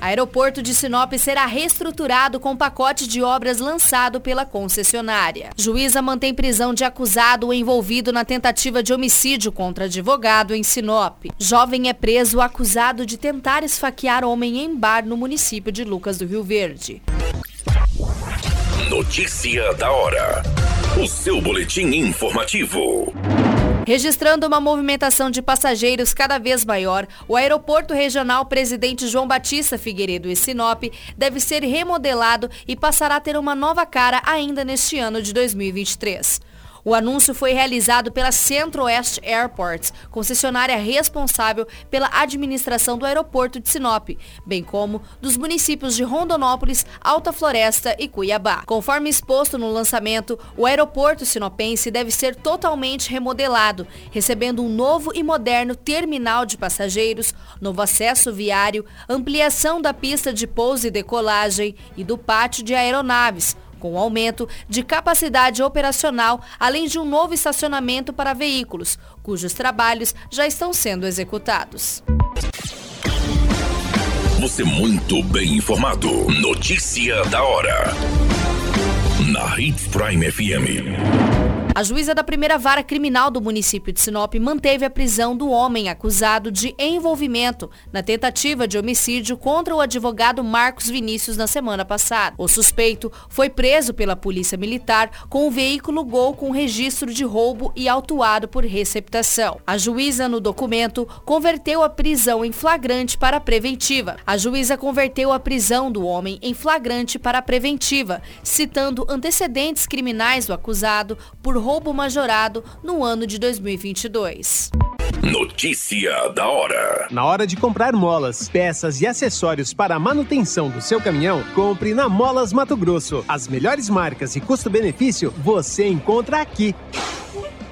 Aeroporto de Sinop será reestruturado com pacote de obras lançado pela concessionária. Juíza mantém prisão de acusado envolvido na tentativa de homicídio contra advogado em Sinop. Jovem é preso acusado de tentar esfaquear homem em bar no município de Lucas do Rio Verde. Notícia da hora. O seu boletim informativo. Registrando uma movimentação de passageiros cada vez maior, o Aeroporto Regional Presidente João Batista Figueiredo e Sinop deve ser remodelado e passará a ter uma nova cara ainda neste ano de 2023. O anúncio foi realizado pela Centro-Oeste Airports, concessionária responsável pela administração do aeroporto de Sinop, bem como dos municípios de Rondonópolis, Alta Floresta e Cuiabá. Conforme exposto no lançamento, o aeroporto sinopense deve ser totalmente remodelado, recebendo um novo e moderno terminal de passageiros, novo acesso viário, ampliação da pista de pouso e decolagem e do pátio de aeronaves, com aumento de capacidade operacional, além de um novo estacionamento para veículos, cujos trabalhos já estão sendo executados. Você muito bem informado. Notícia da hora. Na Hits Prime FM. A juíza da primeira vara criminal do município de Sinop manteve a prisão do homem acusado de envolvimento na tentativa de homicídio contra o advogado Marcos Vinícius na semana passada. O suspeito foi preso pela polícia militar com o veículo Gol com registro de roubo e autuado por receptação. A juíza no documento converteu a prisão em flagrante para preventiva. A juíza converteu a prisão do homem em flagrante para preventiva, citando antecedentes criminais do acusado por roubo majorado no ano de 2022. Notícia da hora. Na hora de comprar molas, peças e acessórios para a manutenção do seu caminhão, compre na Molas Mato Grosso. As melhores marcas e custo-benefício você encontra aqui.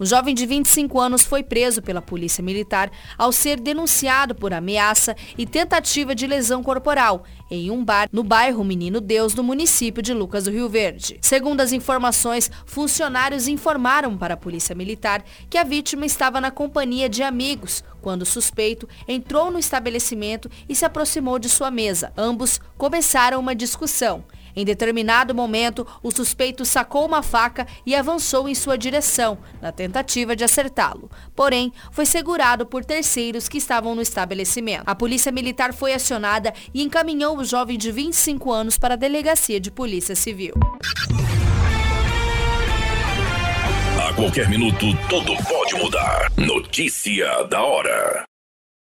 Um jovem de 25 anos foi preso pela Polícia Militar ao ser denunciado por ameaça e tentativa de lesão corporal em um bar no bairro Menino Deus, no município de Lucas do Rio Verde. Segundo as informações, funcionários informaram para a Polícia Militar que a vítima estava na companhia de amigos quando o suspeito entrou no estabelecimento e se aproximou de sua mesa. Ambos começaram uma discussão. Em determinado momento, o suspeito sacou uma faca e avançou em sua direção, na tentativa de acertá-lo. Porém, foi segurado por terceiros que estavam no estabelecimento. A polícia militar foi acionada e encaminhou o jovem de 25 anos para a delegacia de polícia civil. A qualquer minuto, tudo pode mudar. Notícia da hora.